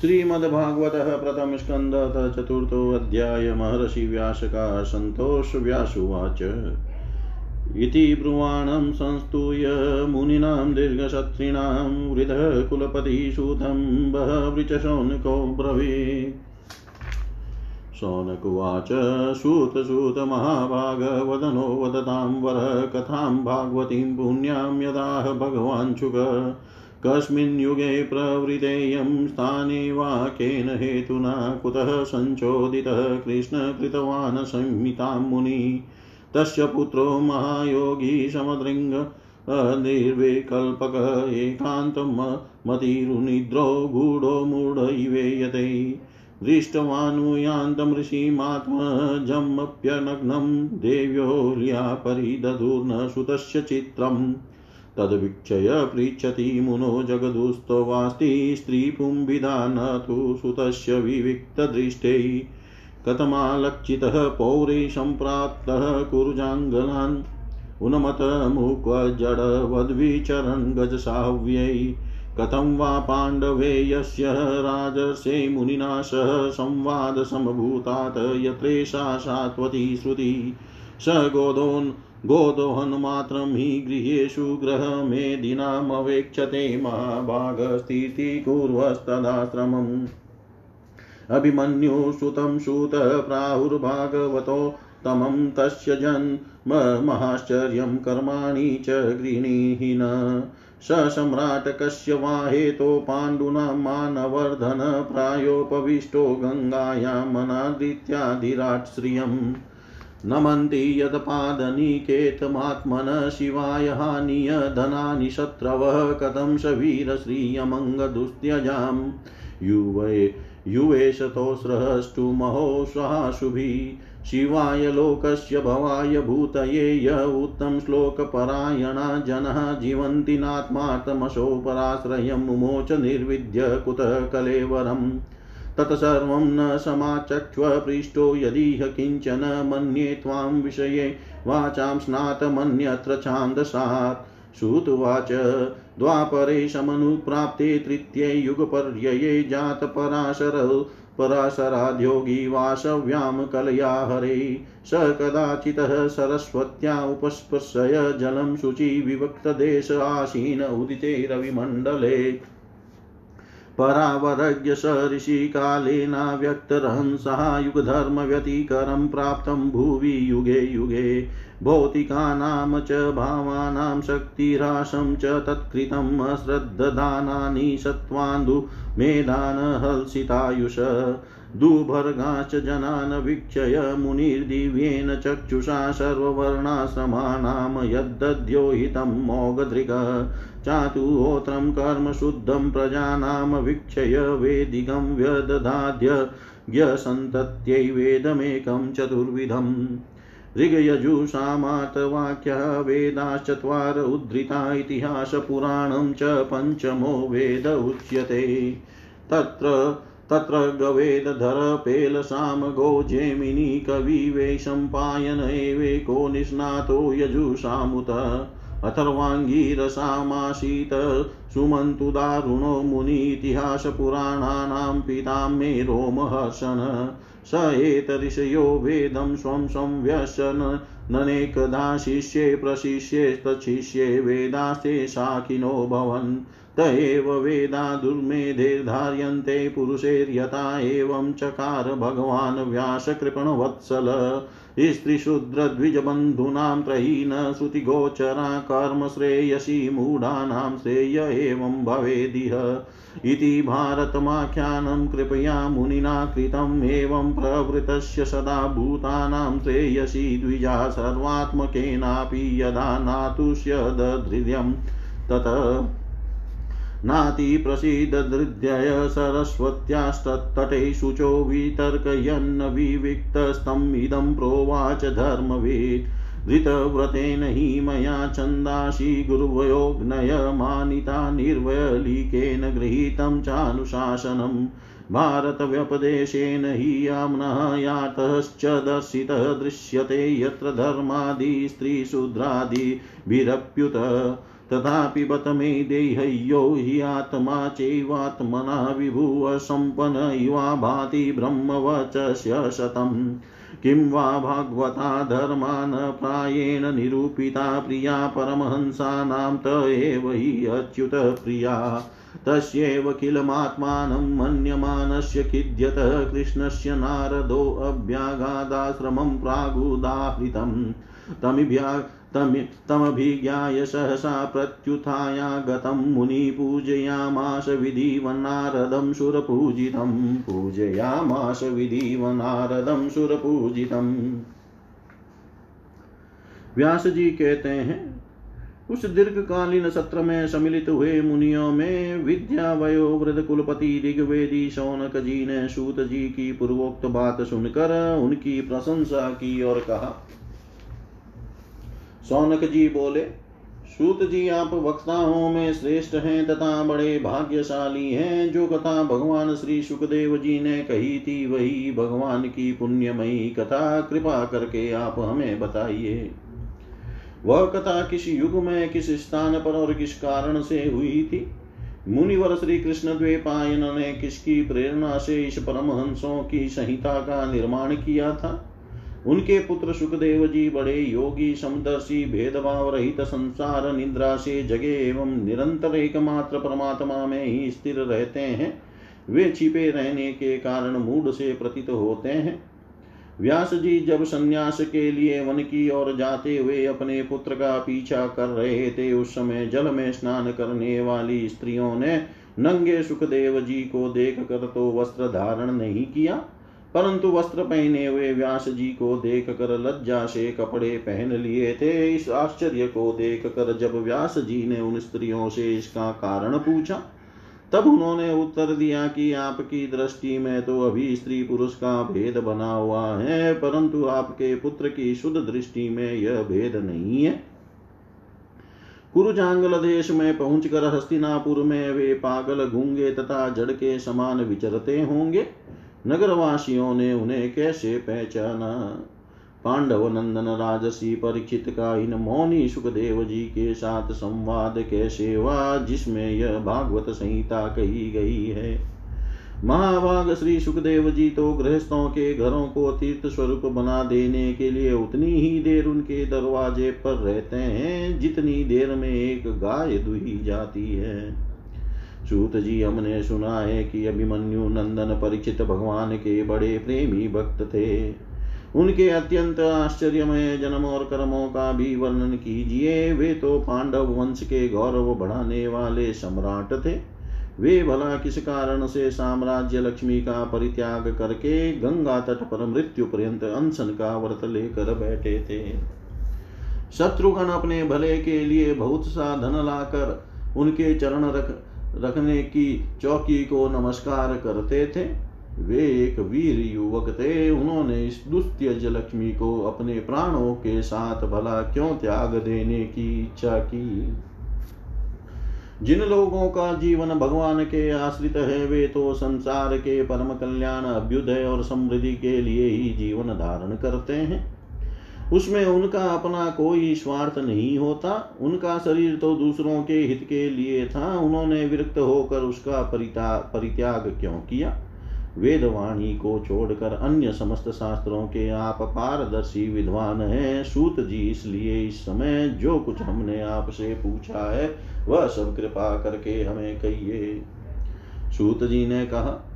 श्रीमद्भागवत प्रथम स्कंद चतुर्थो अध्याय महर्षि व्यास का संतोष व्यासुवाच। इति ब्रुवाणं संस्तूय मुनीनां दीर्घशत्रीणां वृधकुलपतिसूतं बहवृचशौनको ब्रवीत् शौनकुवाच सूतसूतमहाभागवदनो वदतां वरः, कथां भागवतीं पुण्यां यदाह भगवान् शुक। कस्मिन् युगे प्रवृतेयं स्थाने वा केन हेतुना कुतः कृष्ण कृतवान् संहितां मुनि। तस्य पुत्रो महायोगी समदृङ्ग, निर्विकल्पक एकान्तमतिरुनिद्रो गूढो मूढैवेयते दृष्टवानुयान्तं ऋषिमात्मजमप्यनग्नं देव्यो परिदधुर्न सुतस्य चित्रम्। तद्वीक्षय पृच्छति मुनो जगदुस्तवास्ति स्त्रीपुंविदा न तु सुतस्य विविक्तदृष्टै कथमालक्षितः पौरे सम्प्राप्तः कुरुजाङ्गलान् उन्मतमुक्वजडवद्विचरन् गजसाव्यै कथं वा पाण्डवे यस्य राजर्षे मुनिना सह संवादसमभूतात् यत्रेषा सात्वती श्रुति स गोदोन् गोदोहनमात्रं हि गृहेषु गृहमेदिनामवेक्षते महाभागस्थितिकुर्वस्तदाश्रमम्। अभिमन्युसुतं सुत प्राहुर्भागवतो तमं तस्य जन्म महाश्चर्यं कर्माणि च गृह्णीहि न स सम्राट् कस्य वा हेतो पाण्डुना मानवर्धन प्रायोपविष्टो गङ्गायामनादृत्याधिराट् श्रियम्। नमन्ति यत्पादनिकेतमात्मनः शिवाय हानिय धनानि शत्रवः कथं स वीरश्रियमङ्गदुस्त्यजाम् युवे युवेशतोस्रष्टुमहो स्वाशुभिः शिवाय लोकस्य भवाय भूतये य उत्तम श्लोकपरायणा जनः जीवन्ति नात्मार्थमशो पराश्रयं मुमोच निर्विद्य कुतः कलेवरम्। तत्सर्वं न समाचक्ष्व, पृष्टो यदीह किंचन मन्ये त्वां विषये, वाचां स्नातमन्यत्र छान्दसात्। श्रुतुवाच द्वापरे समनुप्राप्ते तृतीये युगपर्यये जातपराशर, पराशराद्योगी वासव्यां कलया हरे। स कदाचितः सरस्वत्या उपस्पृशय जलं शुचि विवक्तदेश आसीन उदिते रविमण्डले। परावरज्ञ स ऋषिकालेनाव्यक्तरहंसः युगधर्मव्यतिकरं प्राप्तं भुवि युगे युगे। भौतिकानां च भावानां शक्तिराशं च तत्कृतम् अश्रद्धदानानि सत्त्वान्दुमेधानहर्षितायुष दुभर्गाश्च जनान् वीक्षय मुनिर्दिव्येन चक्षुषा सर्ववर्णाश्रमाणां यद्दध्योहितं मोगधृग चातुहोत्रं कर्मशुद्धं प्रजानां वीक्षय वेदिकं व्यदधाद्यज्ञसन्तत्यै वेदमेकं चतुर्विधम् ऋगयजुषामातवाक्या वेदाश्चत्वार उद्धृता इतिहासपुराणं च पञ्चमो वेद उच्यते। तत्र तत्र गवेदधरपेलसाम गोजेमिनी कविवेशम्पायन एवेको निष्णातो यजुषामुत। अथर्वाङ्गीरसामासीत सुमन्तु दारुणो मुनीतिहासपुराणानां पिता मे रोमहर्षन् स एतऋषयो वेदं स्वं संव्यसन। ननेकदा शिष्ये प्रशिष्येस्तच्छिष्ये वेदास्ते शाखिनो भवन्। त एव वेदा दुर्मेधेर्धार्यन्ते पुरुषैर्यथा एवं चकार भगवान् व्यासकृपणवत्सल। स्त्रीशूद्रद्विजबन्धूनां त्रयी न श्रुतिगोचरा कर्मश्रेयसी मूढानां श्रेय एवं भवेदिह। इति भारतमाख्यानं कृपया मुनिना कृतम् एवं प्रवृतस्य सदा भूतानां श्रेयसी द्विजा सर्वात्मकेनापि यदा नातुष्यदधृर्यं तत् नातिप्रसीदधृद्यय सरस्वत्यास्तत्तटे शुचो वितर्कयन्न विविक्तस्तम् इदं प्रोवाच धर्मवेत्। धृतव्रतेन हि मया छन्दांसि गुरुवयोग्नयमानिता निर्वलीकेन गृहीतं चानुशासनम् भारतव्यपदेशेन हि याम्नः यातश्च दर्शितः दृश्यते यत्र धर्मादि स्त्रीशूद्रादिभिरप्युत तथापि बत मे देहय्यो हि आत्मा चैवात्मना विभुवसम्पन्न इवा भाति ब्रह्मवचस्य शतम् किं वा भागवता धर्मान प्रायेण निरूपिता प्रिया परमहंसानां त एव हि अच्युत प्रिया। तस्यैव किलमात्मानं मन्यमानस्य खिद्यत, कृष्णस्य नारदोऽभ्यागादाश्रमं प्रागुदाहृतम्। तमिभ्या तमभिज्ञाय सहसा प्रत्युत्थायागतं मुनिपूजयामास विधिवनारदं सुरपूजितं। पूजयामास विधिवनारदं सुरपूजितम् व्यास जी कहते हैं, उस दीर्घकालीन सत्र में सम्मिलित हुए मुनियों में विद्या वयो वृद्ध कुलपति ऋग्वेदी शौनक जी ने सूत जी की पूर्वोक्त बात सुनकर उनकी प्रशंसा की और कहा सौनक जी बोले, सूत जी, आप वक्ताओं में श्रेष्ठ हैं तथा बड़े भाग्यशाली हैं। जो कथा भगवान श्री सुखदेव जी ने कही थी, वही भगवान की पुण्यमयी कथा। कृपा करके आप हमें बताइए। वह कथा किस युग में, किस स्थान पर और किस कारण से हुई थी? मुनिवर श्री कृष्ण द्वेपायन ने किसकी प्रेरणा से इस परमहंसों की संहिता का निर्माण किया था? उनके पुत्र सुखदेव जी बड़े योगी, समदर्शी, भेदभाव रहित संसार, निद्रा से जगे एवं निरंतर एकमात्र परमात्मा में ही स्थिर रहते हैं। वे छिपे रहने के कारण मूड से प्रतीत होते हैं। व्यास जी जब संन्यास के लिए वन की ओर जाते हुए अपने पुत्र का पीछा कर रहे थे, उस समय जल में स्नान करने वाली स्त्रियों ने नंगे सुखदेव जी को देख कर तो वस्त्र धारण नहीं किया। परंतु वस्त्र पहने हुए व्यास जी को देख कर लज्जा से कपड़े पहन लिए थे। इस आश्चर्य को देख कर जब व्यास जी ने उन स्त्रियों से इसका कारण पूछा, तब उन्होंने उत्तर दिया कि आपकी दृष्टि में तो अभी स्त्री पुरुष का भेद बना हुआ है, परंतु आपके पुत्र की शुद्ध दृष्टि में यह भेद नहीं है। कुरुजांगल देश में पहुंचकर हस्तिनापुर में वे पागल घूँगे तथा जड़ के समान विचरते होंगे। नगरवासियों ने उन्हें कैसे पहचाना? पांडव नंदन राजसी परीक्षित का इन मौनी सुखदेव जी के साथ संवाद कैसे हुआ, जिसमें यह भागवत संहिता कही गई है? महाभाग श्री सुखदेव जी तो गृहस्थों के घरों को तीर्थ स्वरूप बना देने के लिए उतनी ही देर उनके दरवाजे पर रहते हैं, जितनी देर में एक गाय दुही जाती है। सूत जी हमने सुना है कि अभिमन्यु नंदन परीक्षित भगवान के बड़े प्रेमी भक्त थे। उनके अत्यंत आश्चर्यमय जन्म और कर्मों का भी वर्णन कीजिए। वे तो पांडव वंश के गौरव बढ़ाने वाले सम्राट थे। वे भला किस कारण से साम्राज्य लक्ष्मी का परित्याग करके गंगा तट पर मृत्यु पर्यंत अनशन का व्रत लेकर बैठे थे। शत्रुघ्न अपने भले के लिए बहुत सा धन लाकर उनके चरण रख रखने की चौकी को नमस्कार करते थे। वे एक वीर युवक थे। उन्होंने इस दुस्त्यज लक्ष्मी को अपने प्राणों के साथ भला क्यों त्याग देने की इच्छा की? जिन लोगों का जीवन भगवान के आश्रित है, वे तो संसार के परम कल्याण, अभ्युदय और समृद्धि के लिए ही जीवन धारण करते हैं। उसमें उनका अपना कोई स्वार्थ नहीं होता। उनका शरीर तो दूसरों के हित के लिए था। उन्होंने विरक्त होकर उसका परित्याग क्यों किया? वेदवाणी को छोड़कर अन्य समस्त शास्त्रों के आप पारदर्शी विद्वान हैं। सूत जी इसलिए इस समय जो कुछ हमने आपसे पूछा है, वह सब कृपा करके हमें कहिए। सूत जी ने कहा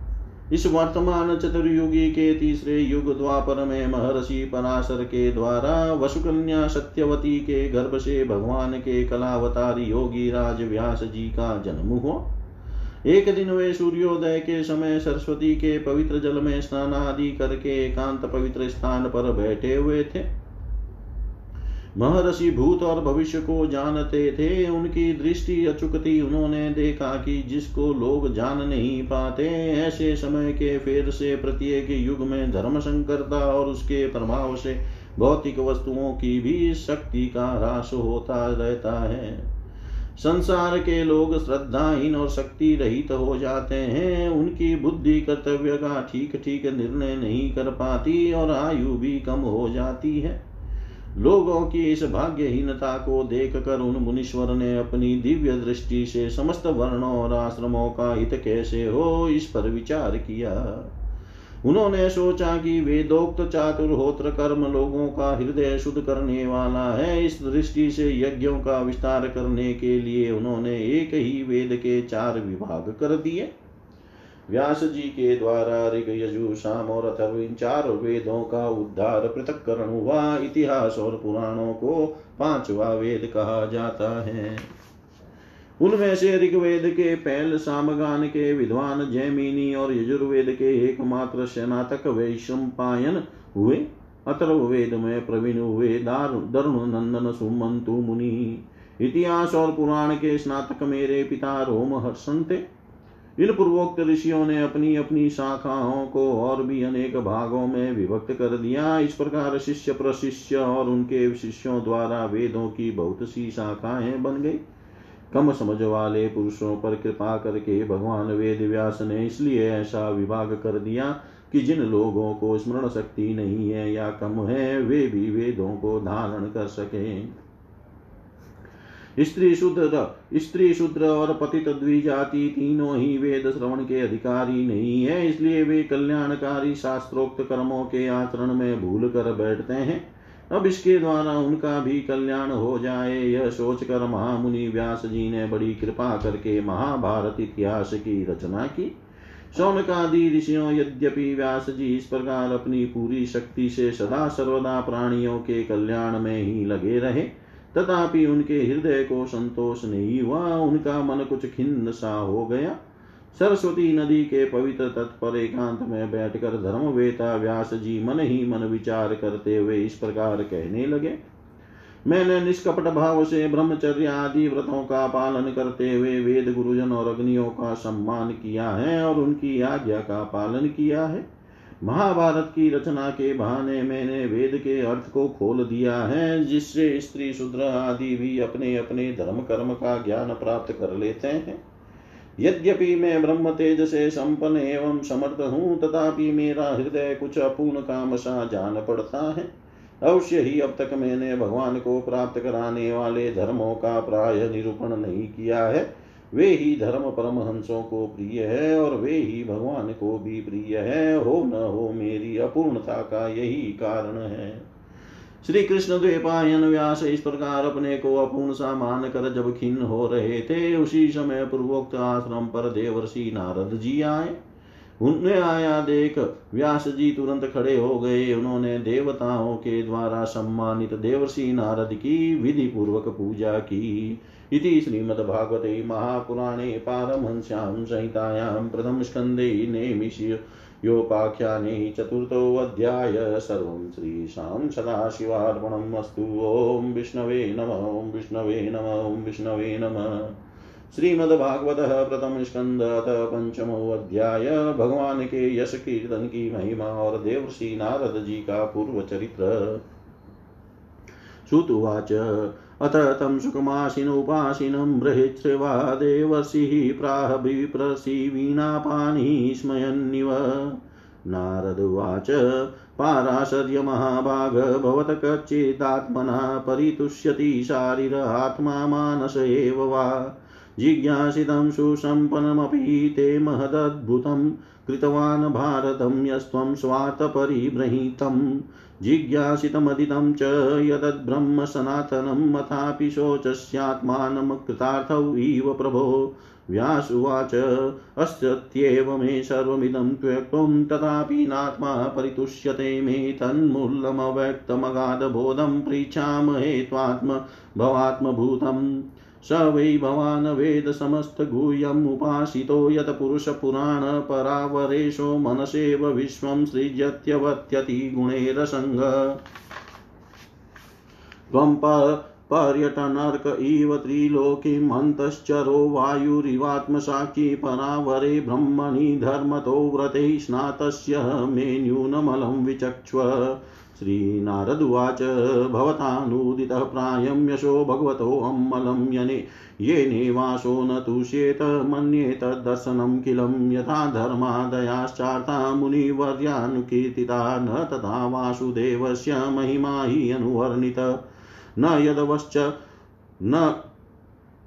इस वर्तमान चतुर्युगी के तीसरे युग द्वापर में महर्षि पराशर के द्वारा वसुकन्या सत्यवती के गर्भ से भगवान के कलावतारी योगी राज व्यास जी का जन्म हुआ। एक दिन वे सूर्योदय के समय सरस्वती के पवित्र जल में स्नान आदि करके एकांत पवित्र स्थान पर बैठे हुए थे। महर्षि भूत और भविष्य को जानते थे। उनकी दृष्टि अचुक थी उन्होंने देखा कि जिसको लोग जान नहीं पाते, ऐसे समय के फेर से प्रत्येक युग में धर्म संकरता और उसके प्रभाव से भौतिक वस्तुओं की भी शक्ति का ह्रास होता रहता है। संसार के लोग श्रद्धाहीन और शक्ति रहित हो जाते हैं। उनकी बुद्धि कर्तव्य का ठीक ठीक निर्णय नहीं कर पाती और आयु भी कम हो जाती है। लोगों की इस भाग्यहीनता को देख कर उन मुनीश्वर ने अपनी दिव्य दृष्टि से समस्त वर्णों और आश्रमों का हित कैसे हो इस पर विचार किया। उन्होंने सोचा कि वेदोक्त चातुर्होत्र कर्म लोगों का हृदय शुद्ध करने वाला है। इस दृष्टि से यज्ञों का विस्तार करने के लिए उन्होंने एक ही वेद के चार विभाग कर दिए। व्यास जी के द्वारा ऋग यजु शाम और अथर्व इन चार वेदों का उद्धार पृथककरण हुआ। इतिहास और पुराणों को पांचवा वेद कहा जाता है। उनमें से ऋग्वेद के पहल सामगान के विद्वान, जैमिनी और यजुर्वेद के एकमात्र स्नातक वैशंपायन हुए। अथर्ववेद में प्रवीण हुए दरुण नंदन सुमंतु मुनि। इतिहास और पुराण के स्नातक मेरे पिता रोम हर्षण थे। इन पूर्वोक्त ऋषियों ने अपनी अपनी शाखाओं को और भी अनेक भागों में विभक्त कर दिया। इस प्रकार शिष्य प्रशिष्य और उनके शिष्यों द्वारा वेदों की बहुत सी शाखाएँ बन गई। कम समझ वाले पुरुषों पर कृपा करके भगवान वेद व्यास ने इसलिए ऐसा विभाग कर दिया कि जिन लोगों को स्मरण शक्ति नहीं है या कम है, वे भी वेदों को धारण कर सके। स्त्री शूद्र स्त्री शूद्र और पतित द्विजाति तीनों ही वेद श्रवण के अधिकारी नहीं है, इसलिए वे कल्याणकारी शास्त्रोक्त कर्मों के आचरण में भूल कर बैठते हैं। अब इसके द्वारा उनका भी कल्याण हो जाए, यह सोचकर महामुनि व्यास जी ने बड़ी कृपा करके महाभारत इतिहास की रचना की। सौनकादि ऋषियों, यद्यपि व्यास जी इस प्रकार अपनी पूरी शक्ति से सदा सर्वदा प्राणियों के कल्याण में ही लगे रहे तथापि उनके हृदय को संतोष नहीं हुआ, उनका मन कुछ खिन्न सा हो गया। सरस्वती नदी के पवित्र तट पर एकांत में बैठकर धर्मवेता व्यास जी मन ही मन विचार करते हुए इस प्रकार कहने लगे। मैंने निष्कपट भाव से ब्रह्मचर्य आदि व्रतों का पालन करते हुए वेद गुरुजन और अग्नियों का सम्मान किया है और उनकी आज्ञा का पालन किया है। महाभारत की रचना के बहाने मैंने वेद के अर्थ को खोल दिया है, जिससे स्त्री शूद्र आदि भी अपने अपने धर्म कर्म का ज्ञान प्राप्त कर लेते हैं। यद्यपि मैं ब्रह्म तेज से संपन्न एवं समर्थ हूँ, तथापि मेरा हृदय कुछ अपूर्ण काम सा जान पड़ता है। अवश्य ही अब तक मैंने भगवान को प्राप्त कराने वाले धर्मों का प्राय निरूपण नहीं किया है। वे ही धर्म परमहंसों को प्रिय है और वे ही भगवान को भी प्रिय है। हो न हो मेरी अपूर्णता का यही कारण है। श्री कृष्ण द्वेपायन व्यास इस प्रकार अपने को अपूर्ण सा मान कर जब खिन्न हो रहे थे, उसी समय पूर्वोक्त आश्रम पर देवर्षि नारद जी आए। उन्हें आया देख, व्यास जी तुरंत खड़े हो गए। उन्होंने देवताओं के द्वारा सम्मानित देवर्षि नारद की विधि पूर्वक पूजा की। इति श्रीमद्भागवते महापुराणे पारमहंस्यां संहितायां प्रथमस्कन्धे नेमिषि योपाख्याने चतुर्थोऽध्याय सर्वं श्रीशां सदाशिवार्पणम् अस्तु। ॐ विष्णवे नम, ॐ विष्णवे नम, ॐ विष्णवे नमः। श्रीमद्भागवतः प्रथम स्कंद पंचमो अध्याय। भगवान के यश कीर्तन की महिमा और देवर्षि नारद जी का पूर्व चरित्र। श्रुतुवाच अथ तं सुखमाशिनुपाशिनं बृहच्छ्रवा देवर्षिः प्राह विप्रसीवीणापानि स्मयन्निव। नारदुवाच पाराशर्यमहाभाग भवत कच्चिदात्मना परितुष्यति शारीर आत्मा मानस एव वा। जिज्ञासितं सुसम्पन्नमपि ते महदद्भुतं, कृतवान् भारतं यस्त्वं स्वार्थपरिबृहीतम् जिज्ञासितमदितं च यदद्ब्रह्म सनातनं मथापि शोचस्यात्मानं इव प्रभो। व्यासुवाच अस्त्येव मे सर्वमिदं त्वक्त्वं तथापि नात्मा परितुष्यते मे तन्मूलमव्यक्तमगाधबोधं पृच्छामहे त्वात्म भवात्मभूतम्। स वै भवान् वेदसमस्तगुह्यमुपासितो यत्पुरुषपुराणपरावरेशो मनसेव विश्वं सृजत्यवत्यति गुणैरसङ्ग। त्वं पर्यटनर्क इव त्रिलोकीम् अन्तश्चरो वायुरिवात्मसाक्षी परावरे ब्रह्मणि धर्मतो व्रते स्नातस्य मे न्यूनमलं विचक्ष्व। श्रीनारदुवाच, भवतानुदितः प्रायं यशो भगवतोऽम्मलं यने। येनेवासो न तुष्येत मन्ये तद्दर्शनं किलं। यथा धर्मादयाश्चार्ता मुनिवर्यानुकीर्तिता, न तथा वासुदेवस्य महिमा हि अनुवर्णित। न यदवश्च, न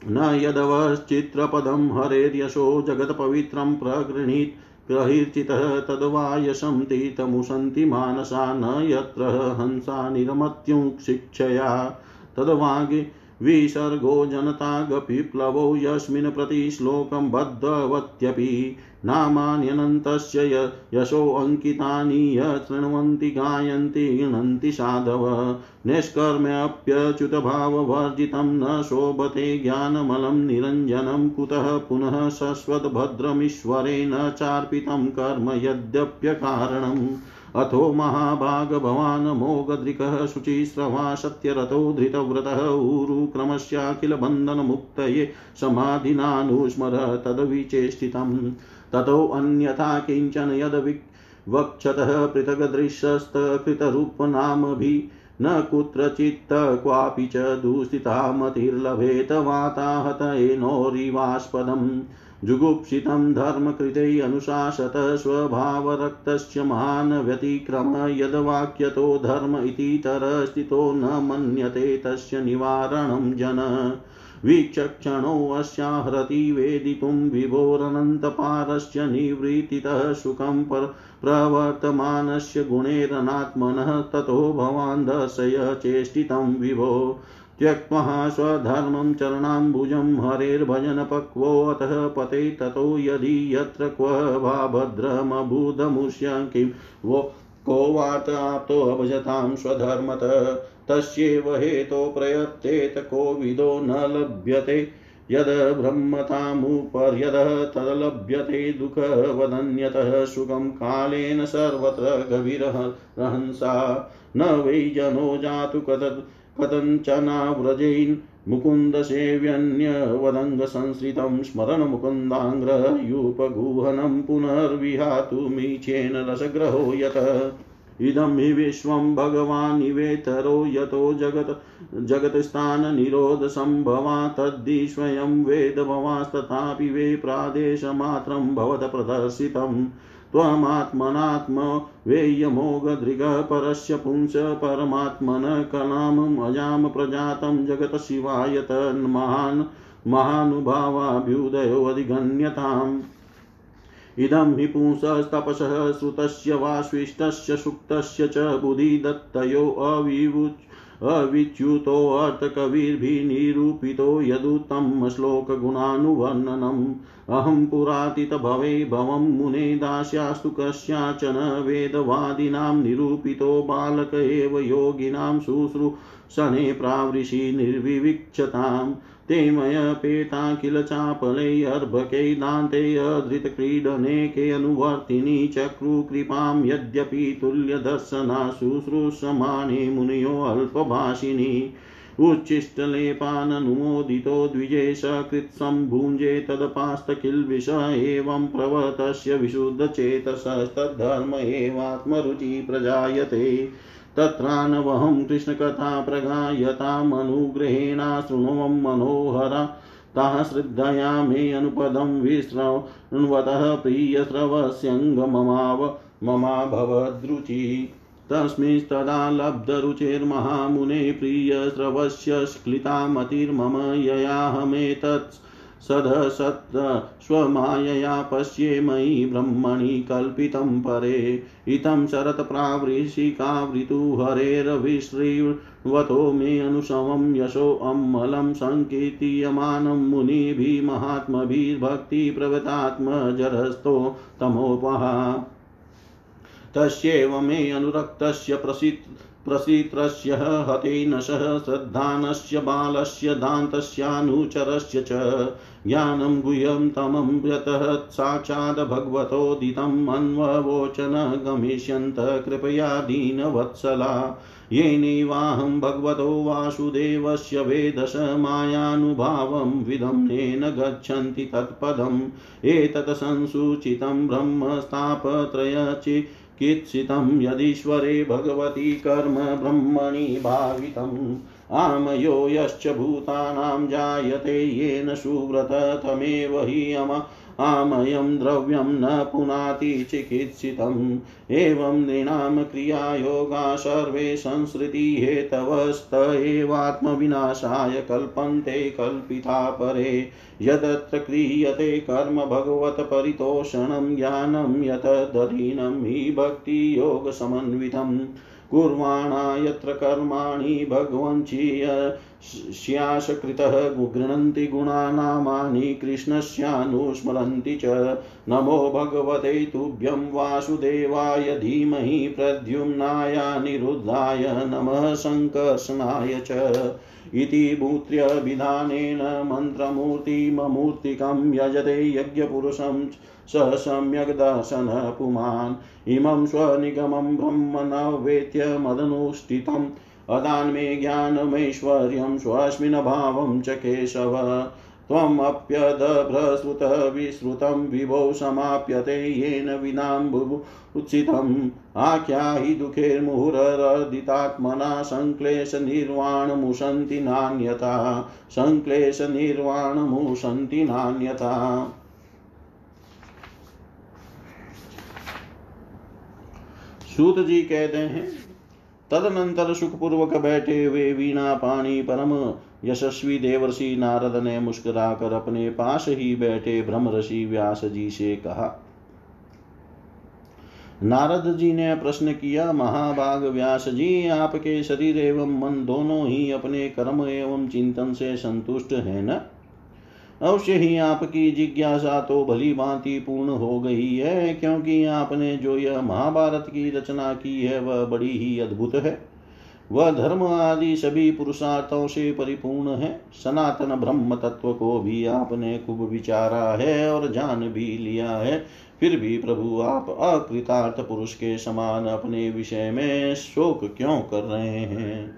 न यदवश्चित्रपदं हरेर्यशो जगत्पवित्रं प्रगृहीत् प्रहीर्चितः तद्वायसं तीतमुशन्ति मानसा न यत्र हंसा निरमत्युङ्शिक्षया तद्वागि विसर्गो जनतागपिप्लवो यस्मिन् प्रतिश्लोकं बद्धवत्यपि नामान्यनन्तस्य यशोऽङ्कितानि यृण्वन्ति गायन्ति गृह्णन्ति साधव निष्कर्म्यप्यच्युतभाववर्जितं न शोभते ज्ञानमलं निरञ्जनं कुतः पुनः शश्वतभद्रमीश्वरे न चार्पितं कर्म यद्यप्यकारणम् अथो महाभाग भवान् मोगदृकः शुचिस्रवा सत्यरथो धृतव्रतः ऊरुक्रमस्याखिलबन्धनमुक्तये समाधिनानुस्मर तद्विचेष्टितम्। ततोऽन्यथा किंचन यद्विवक्षतः पृथग्दृशस्तकृतरूपनामभिः न कुत्रचित् क्वापि च दुस्थिता मतिर्लभेत वाताहत एनोरिवास्पदम् जुगुप्सितं धर्मकृते अनुशासत स्वभावरक्तस्य महान् व्यतिक्रम यद्वाक्यतो धर्म इतितरस्थितो न मन्यते तस्य निवारणं जन। वीक्षक्षणोऽस्याहरति वेदितुं विभोरनन्तपारस्य निवृत्तितः सुखं पर प्रवर्तमानस्य गुणेरनात्मनः ततो भवान् दर्शय चेष्टितं विभो। त्यक्त्वा स्वधर्मं चरणाम्बुजं हरेर्भजनपक्वोऽतः पते ततो यदि यत्र क्व वा भद्रमबुधमुष्य किं वो को वार्ताप्तोऽभजतां स्वधर्मत तस्यैव हेतो प्रयत्तेत कोविदो न लभ्यते यद् ब्रह्मतामुपर्यदः तदलभ्यते दुःखवदन्यतः सुखं कालेन सर्वत्र गभीरः रहंसा न वै जनो जातु कदत् कथञ्चनाव्रजैन् मुकुन्दसेव्यन्यवदङ्गसंसृतं स्मरणमुकुन्दाङ्ग्रयूपगुहनं पुनर्विहातुमीचेन रसग्रहो यत। इदं हि विश्वं भगवानिवेतरो यतो जगत् जगत्स्थाननिरोधसम्भवा तद्धि स्वयं वेद वे प्रादेशमात्रं भवत प्रदर्शितम् त्वमात्मनात्म वेयमोगदृगः परस्य पुंस परमात्मन कलामम् अजां प्रजातं जगत् शिवाय तन्महान् महानुभावाभ्युदयोऽधिगण्यताम् इदं हि पुंसस्तपसः श्रुतस्य वा स्विष्टस्य सुप्तस्य च बुधिदत्तयो अविवुच् अविच्युतोऽर्थकविर्भिनिरूपितो यदुत्तम श्लोकगुणानुवर्णनम् अहं पुरातितभवे भवं मुने दास्यास्तु कस्याचन वेदवादिनां निरूपितो बालक एव योगिनां शुश्रूषणे प्रावृषि निर्विविक्षताम्। ते किल अर्भके दान्ते अधृतक्रीडनेके अनुवर्तिनि चक्रुकृपां यद्यपि तुल्यदर्शना शुश्रूषमाणे मुनयोऽल्पभाषिणी उच्छिष्टलेपाननुमोदितो द्विजेश कृत्सम्भुञ्जे तदपास्तकिल्बिष एवं प्रवर्तस्य विशुद्धचेतसस्तद्धर्म एवात्मरुचि प्रजायते तत्रानवहं कृष्णकथा प्रगायतामनुग्रहेणा शृण्वं मनोहरा। ताः श्रद्धया मे अनुपदं विशृण्वतः प्रियस्रवस्यङ्गममाव ममाभवद्रुचि। तस्मिंस्तदा लब्धरुचेर्महामुने प्रियस्रवस्य स्क्लितामतिर्मम ययाहमेतत् सदसत् स्वमायया पश्ये मयि ब्रह्मणि कल्पितं परे। इतं शरत्प्रावृषिकावृतु हरेरविश्रीवतो मे अनुशवं यशोऽम्मलं सङ्कीर्तीयमानं मुनिभिः महात्मभिर्भक्तिप्रवतात्मजरस्तो तमोपहा तस्यैव मे अनुरक्तस्य प्रसिद्ध प्रसीत्रस्य हतेनशः श्रद्धानस्य बालस्य दान्तस्यानुचरस्य च ज्ञानं गुह्यं तमं यतः साक्षात् भगवतोदितम् अन्ववोचन गमिष्यन्त कृपया दीनवत्सला। येनैवाहं भगवतो वासुदेवस्य वेदश मायानुभावं विदम्नेन गच्छन्ति तत्पदम्। एतत् संसूचितं ब्रह्मस्तापत्रयचि कित्सितं यदीश्वरे भगवती कर्म ब्रह्मणि भावितम्। आमयो यश्च भूतानां जायते येन सुव्रत तमेव हि अम आमयं द्रव्यं न पुनाति चिकित्सितम्। एवं नृणां क्रियायोगा सर्वे संसृतिहेतवस्त एवात्मविनाशाय कल्पन्ते कल्पिता परे। यदत्र क्रियते कर्म भगवत्परितोषणं ज्ञानं यतदधीनं हि भक्तियोगसमन्वितम्। कुर्वाणा यत्र कर्माणि भगवञ्चीयस्याशकृतः गृह्णन्ति गुणानामानि कृष्णस्यानुस्मरन्ति च। नमो भगवते तुभ्यं वासुदेवाय धीमहि प्रद्युम्नाय निरुद्धाय नमः सङ्कर्षणाय च। इति भूत्र्यभिधानेन मन्त्रमूर्तिममूर्तिकं यजते यज्ञपुरुषं स सम्यक् दर्शनः पुमान्। इमं स्वनिगमं ब्रह्म न वेत्य मदनुष्ठितम् अदान्मे ज्ञानमैश्वर्यं स्वस्मिन् भावं च केशव। त्वमप्यदभ्रश्रुतः विश्रुतं विभो समाप्यते येन विनाम्बुचितम् आख्याहि दुःखेर्मुहुरर्दितात्मना सङ्क्लेशनिर्वाणमुशन्ति नान्यथा। सङ्क्लेशनिर्वाणमुशन्ति नान्यथा। सूत जी कहते हैं, तदनंतर सुखपूर्वक बैठे हुए वीणा पानी परम यशस्वी देवर्षि नारद ने मुस्कुराकर अपने पास ही बैठे ब्रह्मऋषि व्यास जी से कहा, नारद जी ने प्रश्न किया, महाभाग व्यास जी, आपके शरीर एवं मन दोनों ही अपने कर्म एवं चिंतन से संतुष्ट है न? अवश्य ही आपकी जिज्ञासा तो भली भांति पूर्ण हो गई है, क्योंकि आपने जो यह महाभारत की रचना की है, वह बड़ी ही अद्भुत है। वह धर्म आदि सभी पुरुषार्थों से परिपूर्ण है। सनातन ब्रह्म तत्व को भी आपने खूब विचारा है और जान भी लिया है। फिर भी प्रभु, आप अकृतार्थ पुरुष के समान अपने विषय में शोक क्यों कर रहे हैं?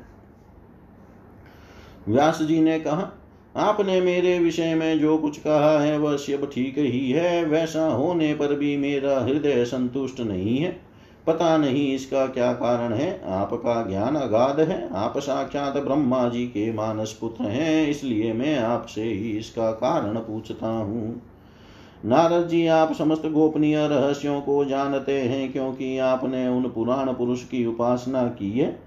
व्यास जी ने कहा आपने मेरे विषय में जो कुछ कहा है, वह सब ठीक ही है। वैसा होने पर भी मेरा हृदय संतुष्ट नहीं है। पता नहीं इसका क्या कारण है। आपका ज्ञान अगाध है। आप साक्षात ब्रह्मा जी के मानस पुत्र हैं, इसलिए मैं आपसे ही इसका कारण पूछता हूँ। नारद जी, आप समस्त गोपनीय रहस्यों को जानते हैं, क्योंकि आपने उन पुराण पुरुष की उपासना की है।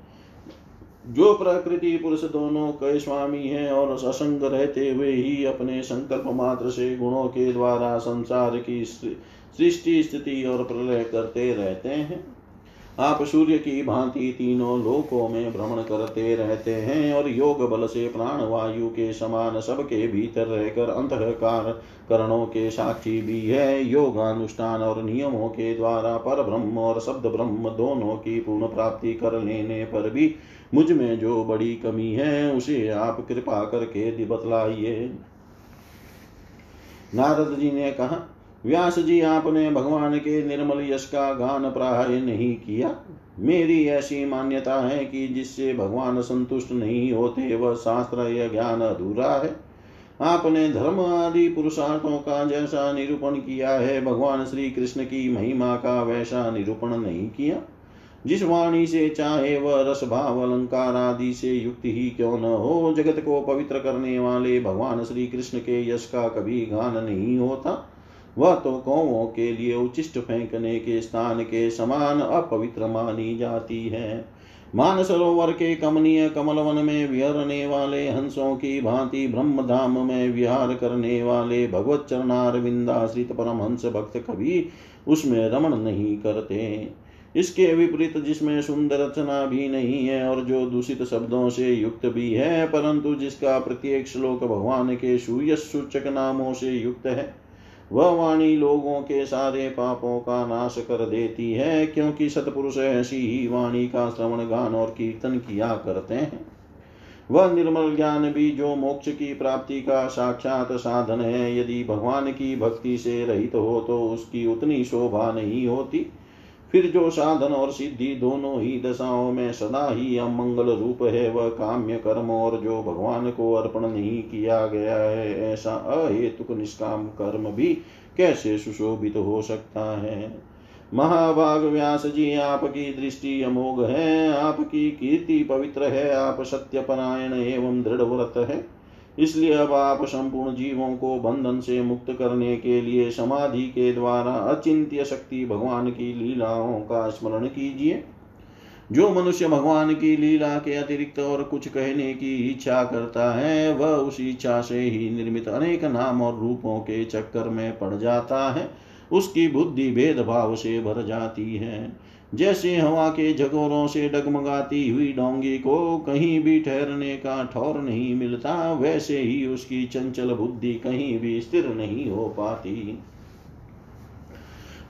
जो प्रकृति पुरुष दोनों के स्वामी हैं और ससंग रहते हुए ही अपने संकल्प मात्र से गुणों के द्वारा संसार की सृष्टि, स्थिति और प्रलय करते रहते हैं। आप सूर्य की भांति तीनों लोकों में भ्रमण करते रहते हैं और योग बल से प्राण वायु के समान सबके भीतर रहकर अंतकार करणों के साक्षी भी है। योगानुष्ठान और नियमों के द्वारा पर ब्रह्म और शब्द ब्रह्म दोनों की पूर्ण प्राप्ति कर लेने पर भी मुझमें जो बड़ी कमी है, उसे आप कृपा करके बतलाइए। नारद जी ने कहा व्यास जी, आपने भगवान के निर्मल यश का गान प्राय नहीं किया। मेरी ऐसी मान्यता है कि जिससे भगवान संतुष्ट नहीं होते, वह शास्त्र या ज्ञान अधूरा है। आपने धर्म आदि पुरुषार्थों का जैसा निरूपण किया है, भगवान श्री कृष्ण की महिमा का वैसा निरूपण नहीं किया। जिस वाणी से चाहे वह रस, भाव, अलंकार आदि से युक्त ही क्यों न हो, जगत को पवित्र करने वाले भगवान श्री कृष्ण के यश का कभी गान नहीं होता। वह तो कौवों के लिए उचिष्ट फेंकने के स्थान के समान अपवित्र मानी जाती है। मानसरोवर के कमनीय कमलवन में विहरने वाले हंसों की भांति ब्रह्म धाम में विहार करने वाले भगवत चरणार विंदाश्रित परमहंस भक्त कभी उसमें रमण नहीं करते। इसके विपरीत जिसमें सुंदर रचना भी नहीं है और जो दूषित शब्दों से युक्त भी है, परंतु जिसका प्रत्येक श्लोक भगवान के सूर्य सूचक नामों से युक्त है वह वाणी लोगों के सारे पापों का नाश कर देती है, क्योंकि सतपुरुष ऐसी ही वाणी का श्रवण, गान और कीर्तन किया करते हैं। वह निर्मल ज्ञान भी जो मोक्ष की प्राप्ति का साक्षात साधन है, यदि भगवान की भक्ति से रहित हो तो उसकी उतनी शोभा नहीं होती। फिर जो साधन और सिद्धि दोनों ही दशाओं में सदा ही अमंगल रूप है, वह काम्य कर्म और जो भगवान को अर्पण नहीं किया गया है, ऐसा अहेतुक निष्काम कर्म भी कैसे सुशोभित तो हो सकता है? महाभाग व्यास जी, आपकी दृष्टि अमोघ है, आपकी कीर्ति पवित्र है, आप सत्य परायण एवं दृढ़ व्रत है। इसलिए अब आप संपूर्ण जीवों को बंधन से मुक्त करने के लिए समाधि के द्वारा अचिंत्य शक्ति भगवान की लीलाओं का स्मरण कीजिए। जो मनुष्य भगवान की लीला के अतिरिक्त और कुछ कहने की इच्छा करता है, वह उस इच्छा से ही निर्मित अनेक नाम और रूपों के चक्कर में पड़ जाता है। उसकी बुद्धि भेदभाव से भर जाती है। जैसे हवा के झकोरों से डगमगाती हुई डोंगी को कहीं भी ठहरने का ठौर नहीं मिलता, वैसे ही उसकी चंचल बुद्धि कहीं भी स्थिर नहीं हो पाती।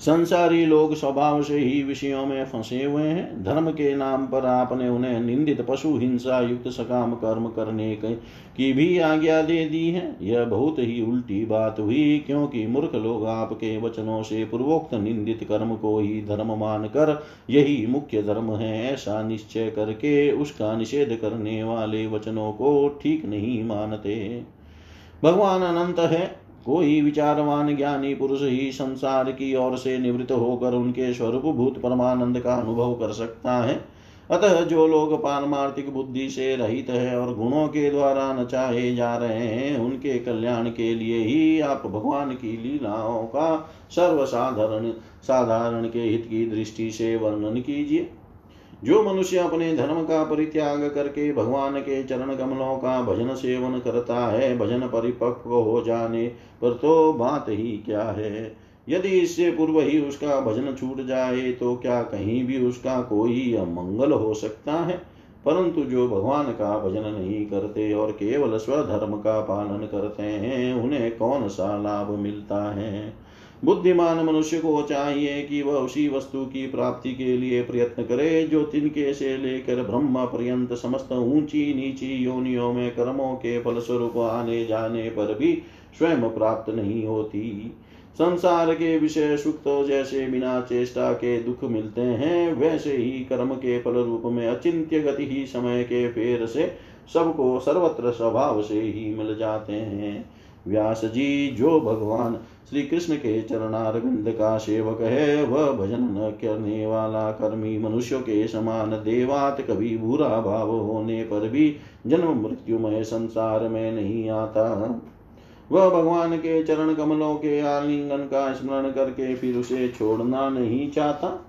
संसारी लोग स्वभाव से ही विषयों में फंसे हुए हैं। धर्म के नाम पर आपने उन्हें निंदित, पशु हिंसा युक्त, सकाम कर्म करने के की भी आज्ञा दे दी है। यह बहुत ही उल्टी बात हुई, क्योंकि मूर्ख लोग आपके वचनों से पूर्वोक्त निंदित कर्म को ही धर्म मानकर यही मुख्य धर्म है। ऐसा निश्चय करके उसका निषेध करने वाले वचनों को ठीक नहीं मानते। भगवान अनंत है। कोई विचारवान ज्ञानी पुरुष ही संसार की ओर से निवृत्त होकर उनके स्वरूप भूत परमानंद का अनुभव कर सकता है। अतः जो लोग पारमार्थिक बुद्धि से रहित है और गुणों के द्वारा नचाए जा रहे हैं, उनके कल्याण के लिए ही आप भगवान की लीलाओं का सर्वसाधारण, साधारण के हित की दृष्टि से वर्णन कीजिए। जो मनुष्य अपने धर्म का परित्याग करके भगवान के चरण कमलों का भजन सेवन करता है, भजन परिपक्व हो जाने पर तो बात ही क्या है? यदि इससे पूर्व ही उसका भजन छूट जाए तो क्या कहीं भी उसका कोई अमंगल हो सकता है? परंतु जो भगवान का भजन नहीं करते और केवल स्वधर्म का पालन करते हैं, उन्हें कौन सा लाभ मिलता है? बुद्धिमान मनुष्य को चाहिए कि वह उसी वस्तु की प्राप्ति के लिए प्रयत्न करे, जो तिनके से लेकर ब्रह्म पर्यंत समस्त ऊँची नीची योनियों में कर्मों के फलस्वरूप आने जाने पर भी स्वयं प्राप्त नहीं होती। संसार के विषय सुख तो जैसे बिना चेष्टा के दुख मिलते हैं, वैसे ही कर्म के फल रूप में अचिंत्य गति ही समय के फेर से सबको सर्वत्र स्वभाव से ही मिल जाते हैं। व्यास जी, जो भगवान श्री कृष्ण के चरणारविंद का सेवक है, वह भजन न करने वाला कर्मी मनुष्यों के समान देवात कभी बुरा भाव होने पर भी जन्म मृत्युमय संसार में नहीं आता। वह भगवान के चरण कमलों के आलिंगन का स्मरण करके फिर उसे छोड़ना नहीं चाहता।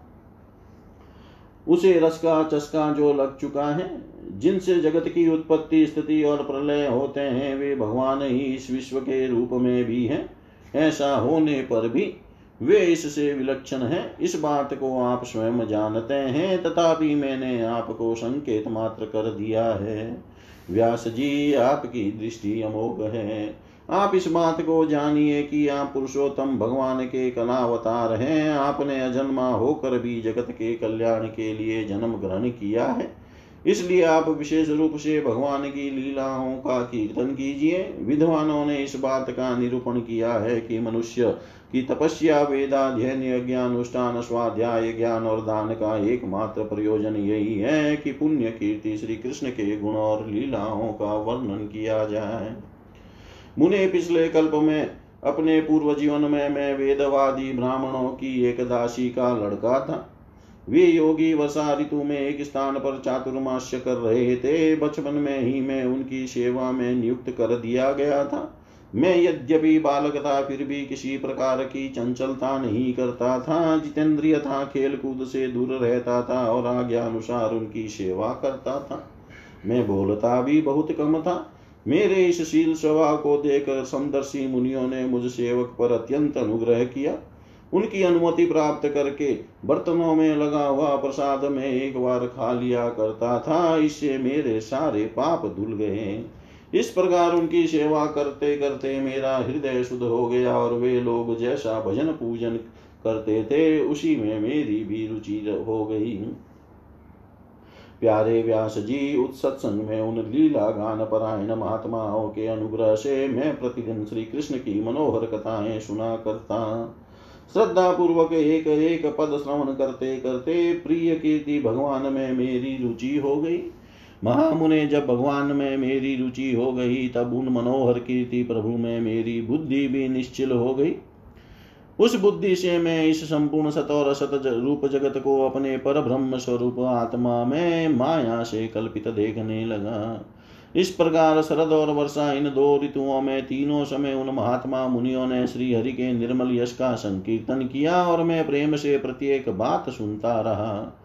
उसे रस का चस्का जो लग चुका है, जिनसे जगत की उत्पत्ति, स्थिति और प्रलय होते हैं, वे भगवान ही इस विश्व के रूप में भी हैं। ऐसा होने पर भी वे इससे विलक्षण है। इस बात को आप स्वयं जानते हैं, तथापि मैंने आपको संकेत मात्र कर दिया है। व्यास जी, आपकी दृष्टि अमोघ है। आप इस बात को जानिए कि आप पुरुषोत्तम भगवान के कलावतार हैं। आपने अजन्मा होकर भी जगत के कल्याण के लिए जन्म ग्रहण किया है। इसलिए आप विशेष रूप से भगवान की लीलाओं का कीर्तन कीजिए। विद्वानों ने इस बात का निरूपण किया है कि मनुष्य की तपस्या, वेदाध्ययन, ज्ञानुष्ठान, स्वाध्याय, ज्ञान और दान का एकमात्र प्रयोजन यही है कि पुण्य कीर्ति श्री कृष्ण के गुण और लीलाओं का वर्णन किया जाए। मुने पिछले कल्प में अपने पूर्व जीवन में मैं वेदवादी ब्राह्मणों की एक दासी का लड़का था। वे योगी वर्षा ऋतु में एक स्थान पर चातुर्माश्य कर रहे थे। बचपन में ही मैं उनकी सेवा में नियुक्त कर दिया गया था। मैं यद्यपि बालक था, फिर भी किसी प्रकार की चंचलता नहीं करता था। जितेंद्रिय था खेल कूद से दूर रहता था और आज्ञा अनुसार उनकी सेवा करता था। मैं बोलता भी बहुत कम था। मेरे इस शील स्वभाव को देखकर समदर्शी मुनियों ने मुझ सेवक पर अत्यंत अनुग्रह किया। उनकी अनुमति प्राप्त करके बर्तनों में लगा हुआ प्रसाद में एक बार खा लिया करता था। इससे मेरे सारे पाप धुल गए। इस प्रकार उनकी सेवा करते करते मेरा हृदय शुद्ध हो गया और वे लोग जैसा भजन पूजन करते थे, उसी में मेरी भी रुचि हो गई। प्यारे व्यास जी उत्सत्संग में उन लीला गान परायण महात्माओं के अनुग्रह से मैं प्रतिदिन श्री कृष्ण की मनोहर कथाएँ सुना करता श्रद्धा पूर्वक एक एक पद श्रवण करते करते प्रिय कीर्ति भगवान में मेरी रुचि हो गई। महामुने जब भगवान में मेरी रुचि हो गई, तब उन मनोहर कीर्ति प्रभु में मेरी बुद्धि भी निश्चिल हो गई। उस बुद्धि से मैं इस संपूर्ण सत और असत रूप जगत को अपने पर ब्रह्म स्वरूप आत्मा में माया से कल्पित देखने लगा। इस प्रकार शरद और वर्षा इन दो ऋतुओं में तीनों समय उन महात्मा मुनियों ने श्री हरि के निर्मल यश का संकीर्तन किया और मैं प्रेम से प्रत्येक बात सुनता रहा।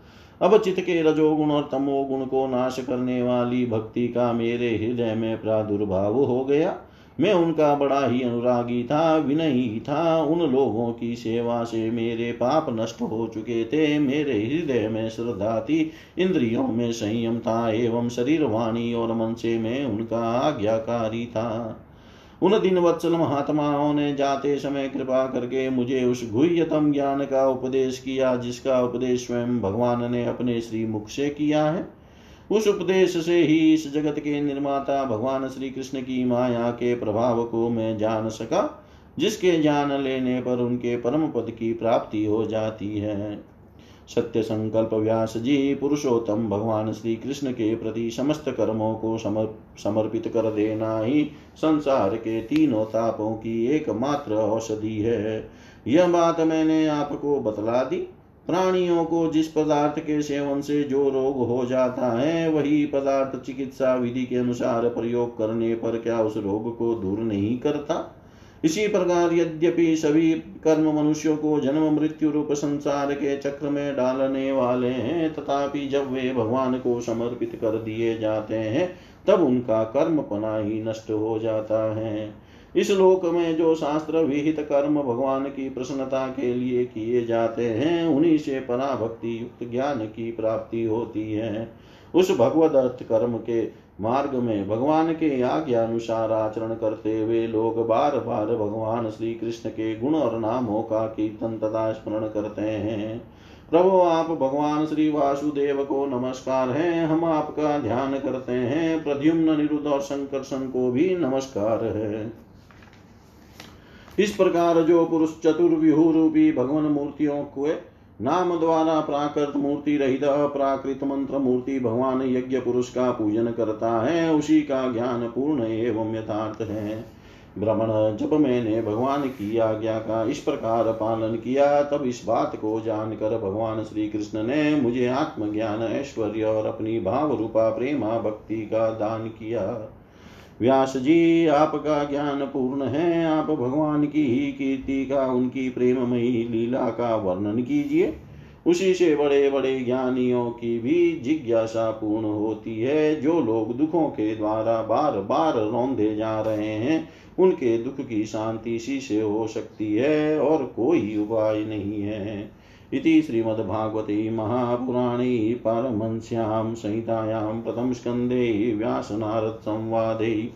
अब चित्त के रजोगुण और तमोगुण को नाश करने वाली भक्ति का मेरे हृदय में प्रादुर्भाव हो गया। मैं उनका बड़ा ही अनुरागी था, विनयी था। उन लोगों की सेवा से मेरे पाप नष्ट हो चुके थे। मेरे हृदय में श्रद्धा थी। इंद्रियों में संयम था एवं शरीर वाणी और मन से मैं उनका आज्ञाकारी था। उन दिन वत्सल महात्माओं ने जाते समय कृपा करके मुझे उस गुह्यतम ज्ञान का उपदेश किया, जिसका उपदेश स्वयं भगवान ने अपने श्री मुख से किया है। उस उपदेश से ही इस जगत के निर्माता भगवान श्री कृष्ण की माया के प्रभाव को मैं जान सका, जिसके जान लेने पर उनके परम पद की प्राप्ति हो जाती है। सत्य संकल्प व्यास जी, पुरुषोत्तम भगवान श्री कृष्ण के प्रति समस्त कर्मों को समर्पित कर देना ही संसार के तीनों तापों की एकमात्र औषधि है। यह बात मैंने आपको बतला दी। प्राणियों को जिस पदार्थ के सेवन से जो रोग हो जाता है, वही पदार्थ चिकित्सा विधि के अनुसार प्रयोग करने पर क्या उस रोग को दूर नहीं करता? इसी प्रकार यद्यपि सभी कर्म मनुष्यों को जन्म, मृत्यु रूप संसार के चक्र में डालने वाले हैं, तथापि जब वे भगवान को समर्पित कर दिए जाते हैं, तब उनका कर्म पना ही नष्ट हो जाता है। इस लोक में जो शास्त्र विहित कर्म भगवान की प्रसन्नता के लिए किए जाते हैं, उन्हीं से पराभक्ति युक्त ज्ञान की प्राप्ति होती है। उस भगवत अर्थ कर्म के मार्ग में भगवान के आज्ञा अनुसार आचरण करते हुए लोग बार बार भगवान श्री कृष्ण के गुण और नामों का कीर्तन तथा स्मरण करते हैं। प्रभु, आप भगवान श्री वासुदेव को नमस्कार है। हम आपका ध्यान करते हैं। प्रद्युम्न निरुद्ध और संकर्षण को भी नमस्कार है। इस प्रकार जो पुरुष चतुर्व्यूह रूपी भगवान मूर्तियों को नाम द्वारा प्राकृत मूर्ति रहित प्राकृत मंत्र मूर्ति भगवान यज्ञ पुरुष का पूजन करता है, उसी का ज्ञान पूर्ण एवं यथार्थ है। भ्रमण जब मैंने भगवान की आज्ञा का इस प्रकार पालन किया, तब इस बात को जानकर भगवान श्री कृष्ण ने मुझे आत्मज्ञान ऐश्वर्य और अपनी भाव रूपा प्रेमा भक्ति का दान किया। व्यास जी, आपका ज्ञान पूर्ण है। आप भगवान की ही कीर्ति का, उनकी प्रेममयी लीला का वर्णन कीजिए। उसी से बड़े बड़े ज्ञानियों की भी जिज्ञासा पूर्ण होती है। जो लोग दुखों के द्वारा बार बार रौंदे जा रहे हैं, उनके दुख की शांति इसी से हो सकती है और कोई उपाय नहीं है। इति श्रीमद्भागवते महापुराणे पारमंस्यां संहितायां प्रथमस्कन्धे व्यासनारदसंवादे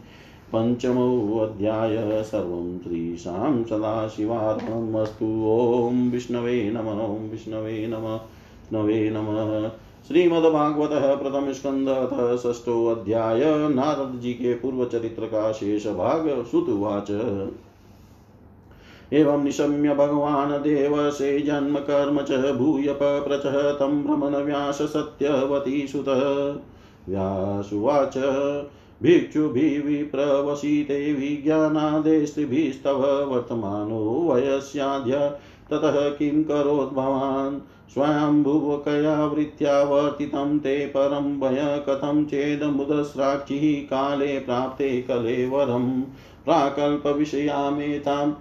पञ्चमोऽध्याय सर्वं श्रीशां सदाशिवार्पणमस्तु ॐ विष्णवे नम, ॐ विष्णवे नम, विष्णवे नमः। श्रीमद्भागवत प्रथम स्कंद अथ षष्ठोऽध्याय नारद जी के पूर्व चरित्र का शेष भाग सुतुवाच। एवं निशम्य भगवान् देवसे जन्म कर्म च भूय पप्रचः तं भ्रमण व्यास सत्यवती सुत। व्यासुवाच भिक्षुभिविप्रवसिते विज्ञानादेस्त्रिभिस्तव वर्तमानो वयस्याद्य ततः किं करोत् भवान्? स्वयंभुवकया वृत्त्या वर्तितं ते परं भय कथं चेदमुदस्राक्षिः काले प्राप्ते कलेवरं प्राकल्पविषयामेताम्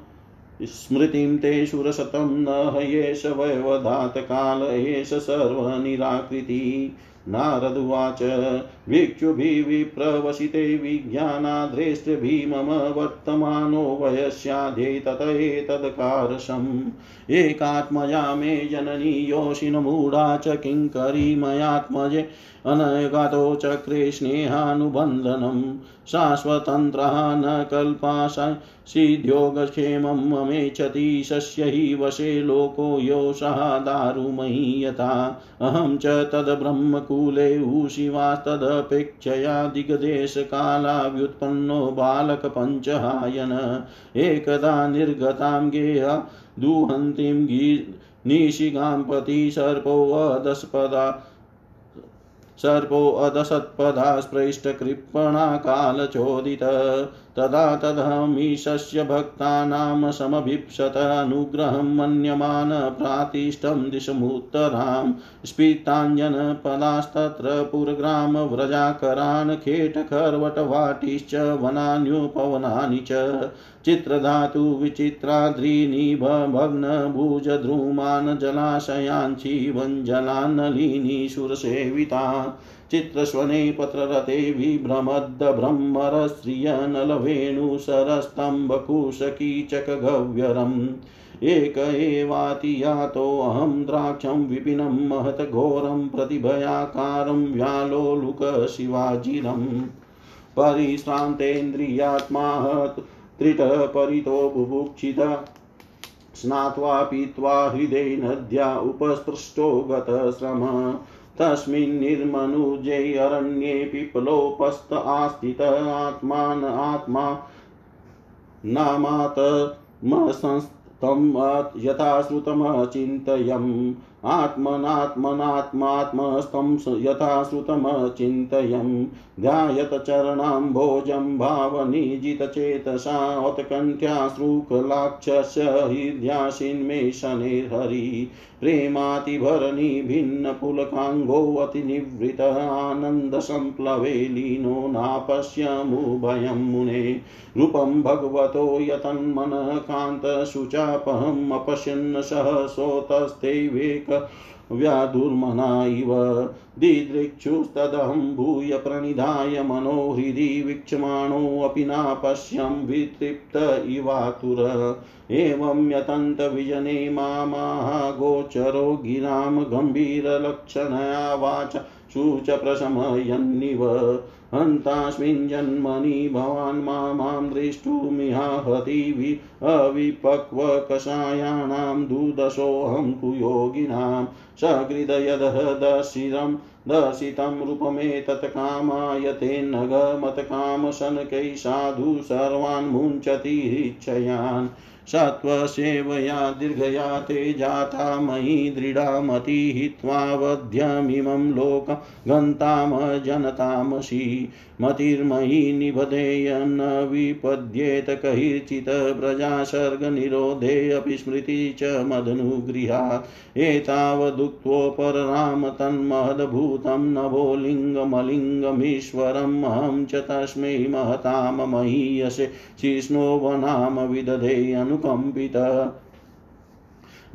स्मृतिं ते शुरशतं न हयेष वयवधात् काल एष सर्वनिराकृति। नारदुवाच भिक्षुभिविप्रवसिते विज्ञानाद्रेष्टभि मम वर्तमानो वयस्याध्ये तत एतत्कारशम् एकात्मजा मे जननी योषिनमूढा च किङ्करी मयात्मजे अनयगतो चक्रे स्नेहानुबन्धनं शाश्वतन्त्रः न कल्पाशा सिद्ध्योगक्षेमं ममेच्छति शस्य हि वशे लोको योषः दारुमयी यथा। अहं च तद्ब्रह्मकूले ऊशिवास्तदपेक्षया दिग्देशकालाव्युत्पन्नो बालकपञ्चहायन। एकदा निर्गतां गेह दुहन्तीं गी निशिगां पति सर्पोऽदस्पदा सर्पोऽदसत्पदा स्पृष्टकृपणाकालचोदित तदा तदहमीशस्य भक्तानां समभीप्सत अनुग्रहं मन्यमान प्रातिष्ठं दिशमुत्तरां स्फीताञ्जनपदास्तत्र पुरग्रामव्रजाकरान् खेटखर्वटवाटिश्च वनान्युपवनानि च चित्रधातु विचित्राद्रीनिभग्नभुजद्रुमान् जलाशयाञ्चीवञ्जलान्नलिनी सुरसेविता चित्रस्वने पत्ररते विभ्रमद्दब्रह्मरस्त्रियनलवेणुसरस्तम्भकुशकीचकगव्यरम् एक एवातियातोऽहं द्राक्षं विपिनं महतघोरं प्रतिभयाकारं व्यालोलुकशिवाजिरम् परिश्रान्तेन्द्रियात्मा त्रिटः परितो बुभुक्षित स्नात्वा पीत्वा हृदय नद्या उपस्पृष्टो गतश्रम। तस्मिन्निर्मनुजैरण्ये पिपलोपस्त आस्थित आत्मान आत्मा नामातमसंस्तं यथा श्रुतमचिन्तयम् आत्मनात्मनात्मात्मस्तं यथा श्रुतमचिन्तयम् ध्यायत चरणाम्भोजं भावनिजितचेतसात्कण्ठ्याश्रुकलाक्षस्य हृद्याशिन्मे शनेर्हरि प्रेमातिभरणी भिन्नपुलकाङ्गोऽतिनिवृत आनन्दसम्प्लवे लीनो नापश्यमुभयं मुने रूपं भगवतो यतन्मनः कान्तशुचापहम् अपश्यन् सहसोतस्तेवेक व्याधुर्मना इव दिदृक्षुस्तदहं भूय प्रणिधाय मनोहृदि वीक्षमाणोऽपि नापश्यं वितृप्त इवातुर। एवं यतन्तविजने मामागोचरो गिरां गम्भीरलक्षणया वाच शुच प्रशमयन्निव हन्तास्मिन् जन्मनि भवान् माँ दृष्टुमिहाहति अविपक्वकषायाणां दुदशोऽहं तु योगिनां। सकृदयदः दर्शितं रूपमेतत् कामायते नगमतकामशनकै साधु सर्वान् मुञ्चति हृच्छयान् सत्त्वसेवया दीर्घया ते जाता मयि दृढामति हित्वावध्यमिमं लोक गन्तामजनतामसि मतिर्मयि निबधेय न विपद्येत कैर्चित् प्रजासर्गनिरोधेऽपि स्मृति च मदनुगृहात् एतावदुक्त्वोपरराम तन्महद्भूतं नभो लिङ्गमलिङ्गमीश्वरम् अहं च तस्मै महतां महीयसे शिष्णोवनाम विदधे अनुकम्पित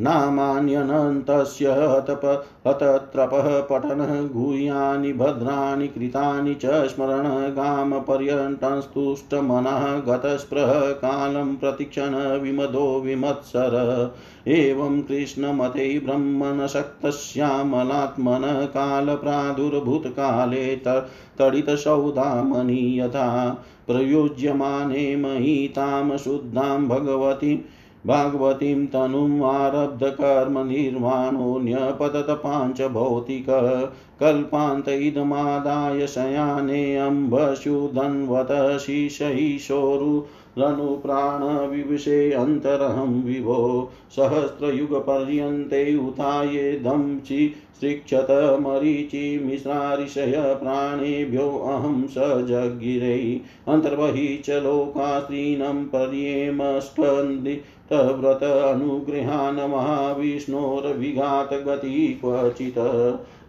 नामान्यनन्तस्य हतप हतत्रपः पठनः गुह्यानि भद्राणि, कृतानि च स्मरणगामपर्यटंस्तुष्टमनः गतस्पृह कालं प्रतिक्षण विमदो विमत्सर। एवं कृष्णमते ब्रह्मणशक्तश्यामलात्मन कालप्रादुर्भूतकाले तडितसौदामनि यथा। प्रयुज्यमाने महितां शुद्धां भगवतीं भागवतीं तनुम् आरब्धकर्मनिर्वाणो न्यपतत पाञ्चभौतिक कल्पान्त इदमादाय शयाने अम्बशुधन्वत शिशैशोरुरनुप्राणविविशे अन्तरहं विभो सहस्रयुगपर्यन्ते उतायेदं चि सृक्षत मरीचिमिश्रारिषय प्राणेभ्योऽहं स जगिरै अन्तर्बहि च लोकास्त्रीनं पर्येमस्कन्दि व्रत अनुगृहान् महाविष्णोर्विघातगति क्वचित्।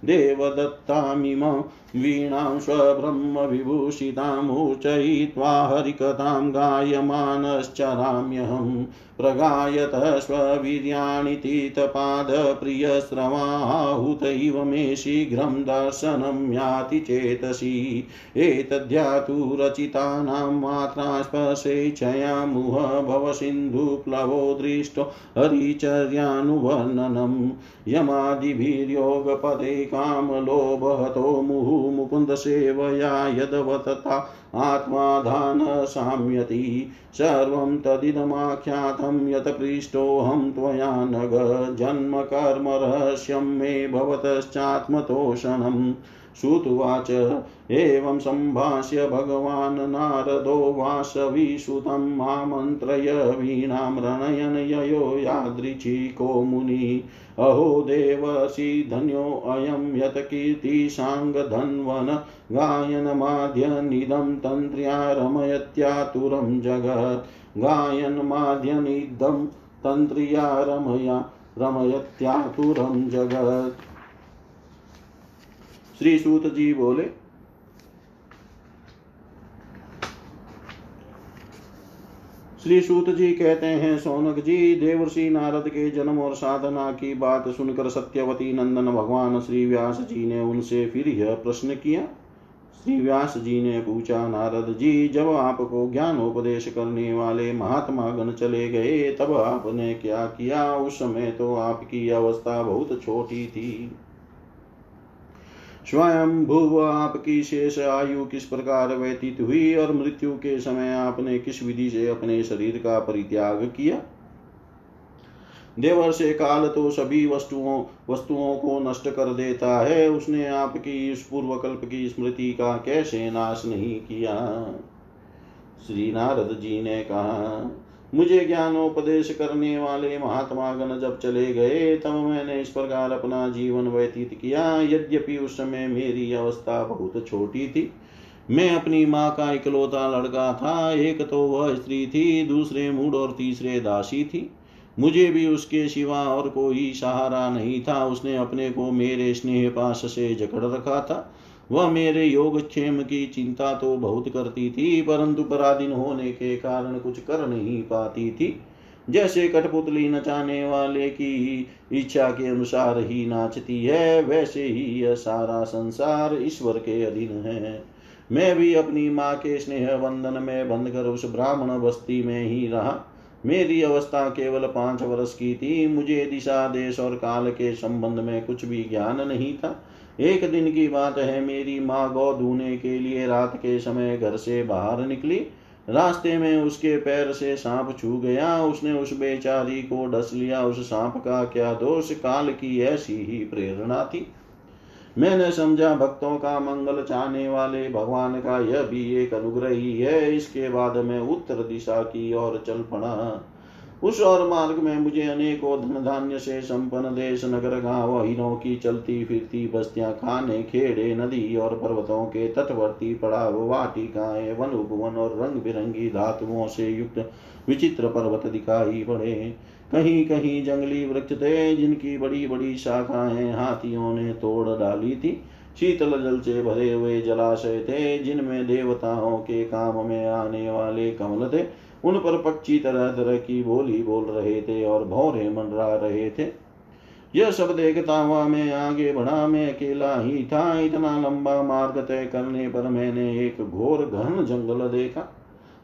देवदत्तामिमं वीणां स्वब्रह्मविभूषितामूचयित्वा हरिकथां गायमानश्चराम्यहं प्रगायत स्ववीर्याणि तीतपादप्रियस्रवाहुत इव मे शीघ्रं दर्शनं याति चेतसि। एतद्ध्यातु रचितानां मात्रा स्पर्शेच्छया मुह भवसिन्धुप्लवो दृष्टो हरिचर्यानुवर्णनम् यमादिभिर्योगपदे कामलोभहतो मुहुः मुकुन्दसेवया यदवतता आत्माधानशाम्यति सर्वं तदिदमाख्यातं यत् पृष्टोऽहं त्वया नग जन्मकर्मरहस्यं मे भवतश्चात्मतोषणम् श्रुतुवाच एवं सम्भाष्य भगवान् नारदो वासविसुतं मामन्त्रय वीणां रणयन ययो यादृच्छिको मुनि। अहो देवसि धन्योऽयं यत्कीर्तिसाङ्गधन्वन गायनमाद्यनिदं तन्त्र्या रमयत्यातुरं जगत्। गायनमाद्यनिदं तन्त्र्या रमया रमयत्यातुरं जगत्। श्री सूत जी बोले, श्री सूत जी कहते हैं, सोनक जी, देवर्षि नारद के जन्म और साधना की बात सुनकर सत्यवती नंदन भगवान श्री व्यास जी ने उनसे फिर यह प्रश्न किया। श्री व्यास जी ने पूछा, नारद जी, जब आपको ज्ञानोपदेश करने वाले महात्मा गण चले गए, तब आपने क्या किया? उस समय तो आपकी अवस्था बहुत छोटी थी। स्वयं भुव आपकी शेष आयु किस प्रकार व्यतीत हुई और मृत्यु के समय आपने किस विधि से अपने शरीर का परित्याग किया? देवर से काल तो सभी वस्तुओं वस्तुओं को नष्ट कर देता है। उसने आपकी इस पूर्व कल्प की स्मृति का कैसे नाश नहीं किया? श्री नारद जी ने कहा मुझे ज्ञानोपदेश करने वाले महात्मा गण जब चले गए, तब मैंने इस प्रकार अपना जीवन व्यतीत किया। यद्यपि उस समय मेरी अवस्था बहुत छोटी थी। मैं अपनी माँ का इकलौता लड़का था, एक तो वह स्त्री थी, दूसरे मूड और तीसरे दासी थी। मुझे भी उसके सिवा और कोई सहारा नहीं था। उसने अपने को मेरे स्नेह पास से जकड़ रखा था। वह मेरे योगक्षेम की चिंता तो बहुत करती थी, परंतु पराधीन होने के कारण कुछ कर नहीं पाती थी। जैसे कठपुतली नचाने वाले की इच्छा के अनुसार ही नाचती है, वैसे ही यह सारा संसार ईश्वर के अधीन है। मैं भी अपनी माँ के स्नेह बंधन में बंधकर उस ब्राह्मण बस्ती में ही रहा। मेरी अवस्था केवल पाँच वर्ष की थी, मुझे दिशा, देश और काल के संबंध में कुछ भी ज्ञान नहीं था। एक दिन की बात है मेरी माँ गौ धोने के लिए रात के समय घर से बाहर निकली। रास्ते में उसके पैर से सांप छू गया। उसने उस बेचारी को डस लिया। उस सांप का क्या दोष? काल की ऐसी ही प्रेरणा थी। मैंने समझा, भक्तों का मंगल चाहने वाले भगवान का यह भी एक अनुग्रह ही है। इसके बाद मैं उत्तर दिशा की ओर चल पड़ा। उस और मार्ग में मुझे अनेकों धन धान्य से संपन्न देश, नगर, गाँव हिनों की चलती, फिरती बस्तियाँ, खाने, खेड़े, नदी और पर्वतों के तटवर्ती पड़ाव वाटिकाएँ वन उपवन और रंग बिरंगी धातुओं से युक्त विचित्र पर्वत दिखाई पड़े। कहीं कहीं जंगली वृक्ष थे जिनकी बड़ी बड़ी शाखाएँ हाथियों ने तोड़ डाली थी। शीतल जल से भरे हुए जलाशय थे जिनमें देवताओं के काम में आने वाले कमल थे। उन पर पक्षी तरह तरह की बोली बोल रहे थे और भौरे मंडरा रहे थे। यह सब देखता हुआ मैं आगे बढ़ा, मैं अकेला ही था। इतना लंबा मार्ग तय करने पर मैंने एक घोर घन जंगल देखा।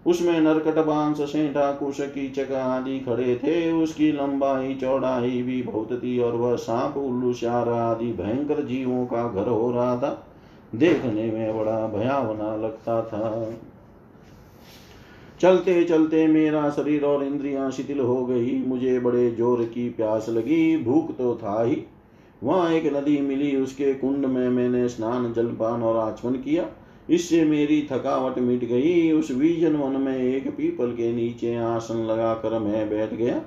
उसमें नरकट, बाँस सेठा कुश की कीचक आदि खड़े थे। उसकी लंबाई, चौड़ाई भी बहुत थी और वह सांप, उल्लू, श्यार आदि भयंकर जीवों का घर हो रहा था। देखने में बड़ा भयावना लगता था। चलते चलते मेरा शरीर और इंद्रियाँ शिथिल हो गई। मुझे बड़े ज़ोर की प्यास लगी। भूख तो था ही। वहाँ एक नदी मिली। उसके कुंड में मैंने स्नान, जलपान और आचमन किया। इससे मेरी थकावट मिट गई। उस विजन वन में एक पीपल के नीचे आसन लगाकर मैं बैठ गया।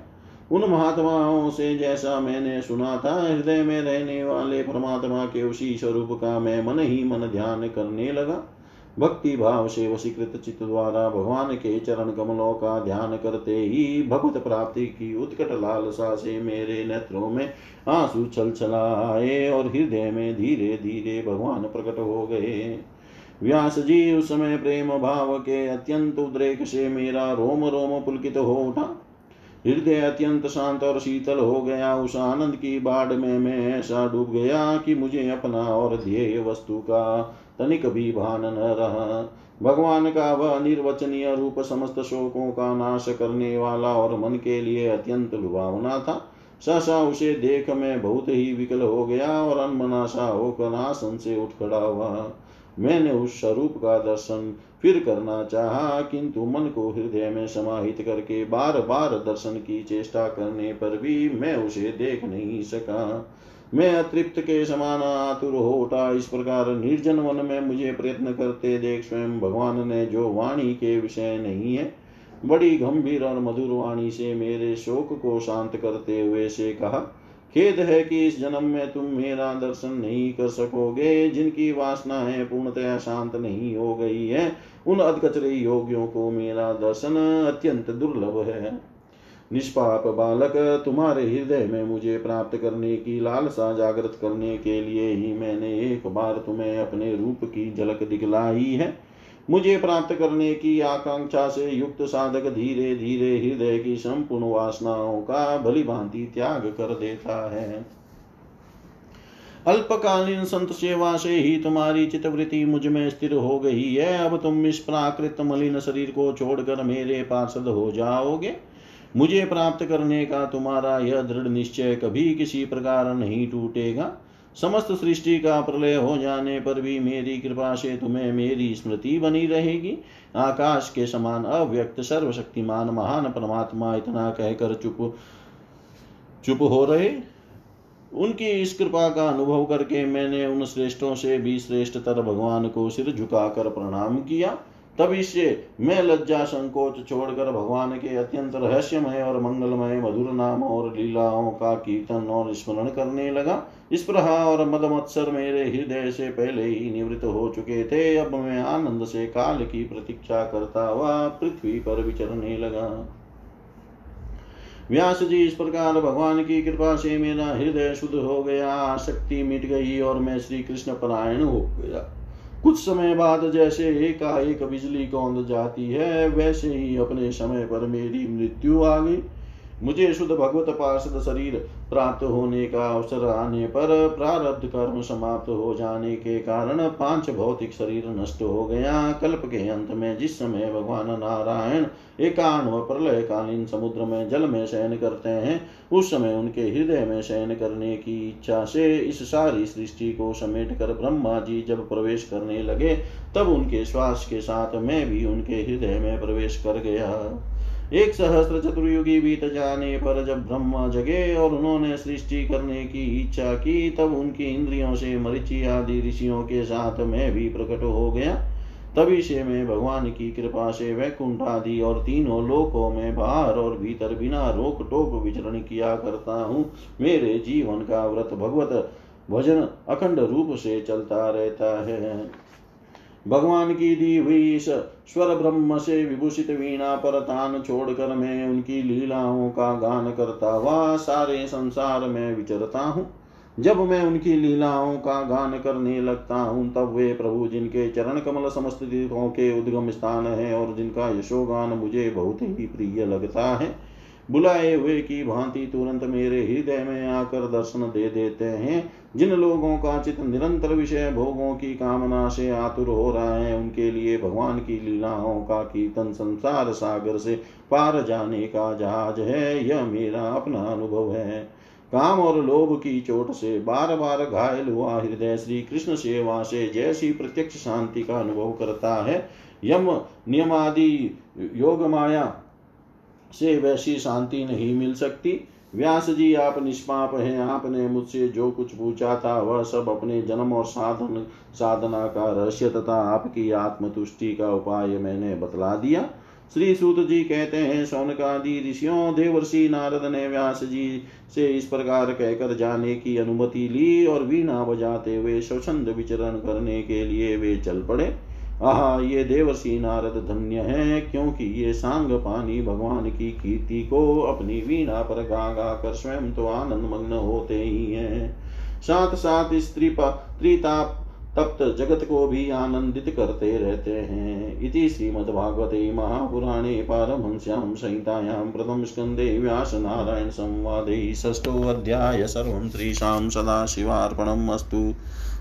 उन महात्माओं से जैसा मैंने सुना था, हृदय में रहने वाले परमात्मा के उसी स्वरूप का मैं मन ही मन ध्यान करने लगा। भक्ति भाव से वशीकृत चित्त द्वारा भगवान के चरण कमलों का ध्यान करते ही भगवत प्राप्ति की उत्कट लालसा से मेरे नेत्रों में आँसू छल छलाए और हृदय में धीरे धीरे भगवान प्रकट हो गए। व्यास जी, उस समय प्रेम भाव के अत्यंत उद्रेक से मेरा रोम रोम पुलकित हो उठा। हृदय अत्यंत शांत और शीतल हो गया। उस आनंद की बाढ़ में मैं ऐसा डूब गया कि मुझे अपना और ध्येय वस्तु का तनिक भी भान न रहा भगवान का वह निर्वचनीय रूप समस्त शोकों का नाश करने वाला और मन के लिए अत्यंत लुभावना था। सहसा उसे देख मैं बहुत ही विकल हो गया और अनमनाशा होकर आसन से उठ खड़ा हुआ। मैंने उस स्वरूप का दर्शन फिर करना चाहा, किंतु मन को हृदय में समाहित करके बार बार दर्शन की चेष्टा करने पर भी मैं उसे देख नहीं सका। मैं अतृप्त के समान आतुर हो उठा इस प्रकार निर्जन वन में मुझे प्रयत्न करते देख स्वयं भगवान ने जो वाणी के विषय नहीं है, बड़ी गंभीर और मधुर वाणी से मेरे शोक को शांत करते हुए से कहा, खेद है कि इस जन्म में तुम मेरा दर्शन नहीं कर सकोगे, जिनकी वासनाएँ पूर्णतया शांत नहीं हो गई है, उन अधकचरे योगियों को मेरा दर्शन अत्यंत दुर्लभ है। निष्पाप बालक, तुम्हारे हृदय में मुझे प्राप्त करने की लालसा जागृत करने के लिए ही मैंने एक बार तुम्हें अपने रूप की झलक दिखलाई है। मुझे प्राप्त करने की आकांक्षा से युक्त साधक धीरे धीरे हृदय की संपूर्ण वासनाओं का भली भांति त्याग कर देता है। अल्पकालीन संत सेवा से ही तुम्हारी चितवृत्ति मुझमें स्थिर हो गई है। अब तुम इस प्राकृत मलिन शरीर को छोड़कर मेरे पार्षद हो जाओगे। मुझे प्राप्त करने का तुम्हारा यह दृढ़ निश्चय कभी किसी प्रकार नहीं टूटेगा। समस्त सृष्टि का प्रलय हो जाने पर भी मेरी कृपा से तुम्हें मेरी स्मृति बनी रहेगी। आकाश के समान अव्यक्त, सर्वशक्तिमान, महान परमात्मा इतना कहकर चुप चुप हो रहे। उनकी इस कृपा का अनुभव करके मैंने उन श्रेष्ठों से भी श्रेष्ठतर भगवान को सिर झुकाकर प्रणाम किया। तब इससे मैं लज्जा संकोच छोड़कर भगवान के अत्यंत रहस्यमय और मंगलमय मधुर नाम और लीलाओं का कीर्तन और स्मरण करने लगा। इस प्रहा और मद मत्सर मेरे हृदय से पहले ही निवृत्त हो चुके थे। अब मैं आनंद से काल की प्रतीक्षा करता हुआ पृथ्वी पर विचरने लगा। व्यास जी, इस प्रकार भगवान की कृपा से मेरा हृदय शुद्ध हो गया आसक्ति मिट गई और मैं श्री कृष्ण परायण हो गया। कुछ समय बाद जैसे एकाएक बिजली कौंद जाती है, वैसे ही अपने समय पर मेरी मृत्यु आ गई। मुझे शुद्ध भगवत पार्षद शरीर प्राप्त होने का अवसर आने पर प्रारब्ध कर्म समाप्त हो जाने के कारण पाँच भौतिक शरीर नष्ट हो गया। कल्प के अंत में जिस समय भगवान नारायण एकान्व प्रलय कालीन समुद्र में जल में शयन करते हैं, उस समय उनके हृदय में शयन करने की इच्छा से इस सारी सृष्टि को समेट कर ब्रह्मा जी जब प्रवेश करने लगे, तब उनके श्वास के साथ मैं भी उनके हृदय में प्रवेश कर गया। एक सहस्त्र चतुर्युगी बीत जाने पर जब ब्रह्मा जगे और उन्होंने सृष्टि करने की इच्छा की, तब उनकी इंद्रियों से मरिचि आदि ऋषियों के साथ मैं भी प्रकट हो गया। तभी से मैं भगवान की कृपा से वैकुंठ आदि और तीनों लोकों में बाहर और भीतर बिना रोक टोक विचरण किया करता हूँ। मेरे जीवन का व्रत भगवत भजन अखंड रूप से चलता रहता है। भगवान की दी हुई स्वर ब्रह्म से विभूषित वीणा पर तान छोड़कर मैं उनकी लीलाओं का गान करता हुआ सारे संसार में विचरता हूँ। जब मैं उनकी लीलाओं का गान करने लगता हूँ, तब वे प्रभु जिनके चरण कमल समस्त तीर्थों के उद्गम स्थान है और जिनका यशोगान मुझे बहुत ही प्रिय लगता है बुलाए हुए की भांति तुरंत मेरे हृदय में आकर दर्शन दे देते हैं। जिन लोगों का चित निरंतर विषय भोगों की कामना से आतुर हो रहा है, उनके लिए भगवान की लीलाओं का कीर्तन संसार सागर से पार जाने का जहाज़ है। यह मेरा अपना अनुभव है। काम और लोभ की चोट से बार बार घायल हुआ हृदय श्री कृष्ण सेवा से जैसी प्रत्यक्ष शांति का अनुभव करता है। यम नियमादि योग माया से वैसी शांति नहीं मिल सकती। व्यास जी, आप निष्पाप हैं। आपने मुझसे जो कुछ पूछा था, वह सब अपने जन्म और साधन, साधना का रहस्य तथा आपकी आत्मतुष्टि का उपाय मैंने बतला दिया। श्री सूत जी कहते हैं, सौनकादि ऋषियों, देवर्षि नारद ने व्यास जी से इस प्रकार कहकर जाने की अनुमति ली और वीणा बजाते हुए स्वच्छंद विचरण करने के लिए वे चल पड़े। आह, ये देवर्षि नारद धन्य है, क्योंकि ये सांग पानी भगवान की कीर्ति को अपनी वीणा पर गा गा कर स्वयं तो आनंद मग्न होते ही हैं। साथ साथ स्त्री त्रिताप तप्त जगत को भी आनंदित करते रहते हैं। इति श्रीमद्भागवते महापुराणे पारमहंस्यां संहितायां प्रथम स्कन्धे व्यासनारायण संवादे षष्ठोऽध्याय सर्वं श्रीशां सदाशिवार्पणम् अस्तु।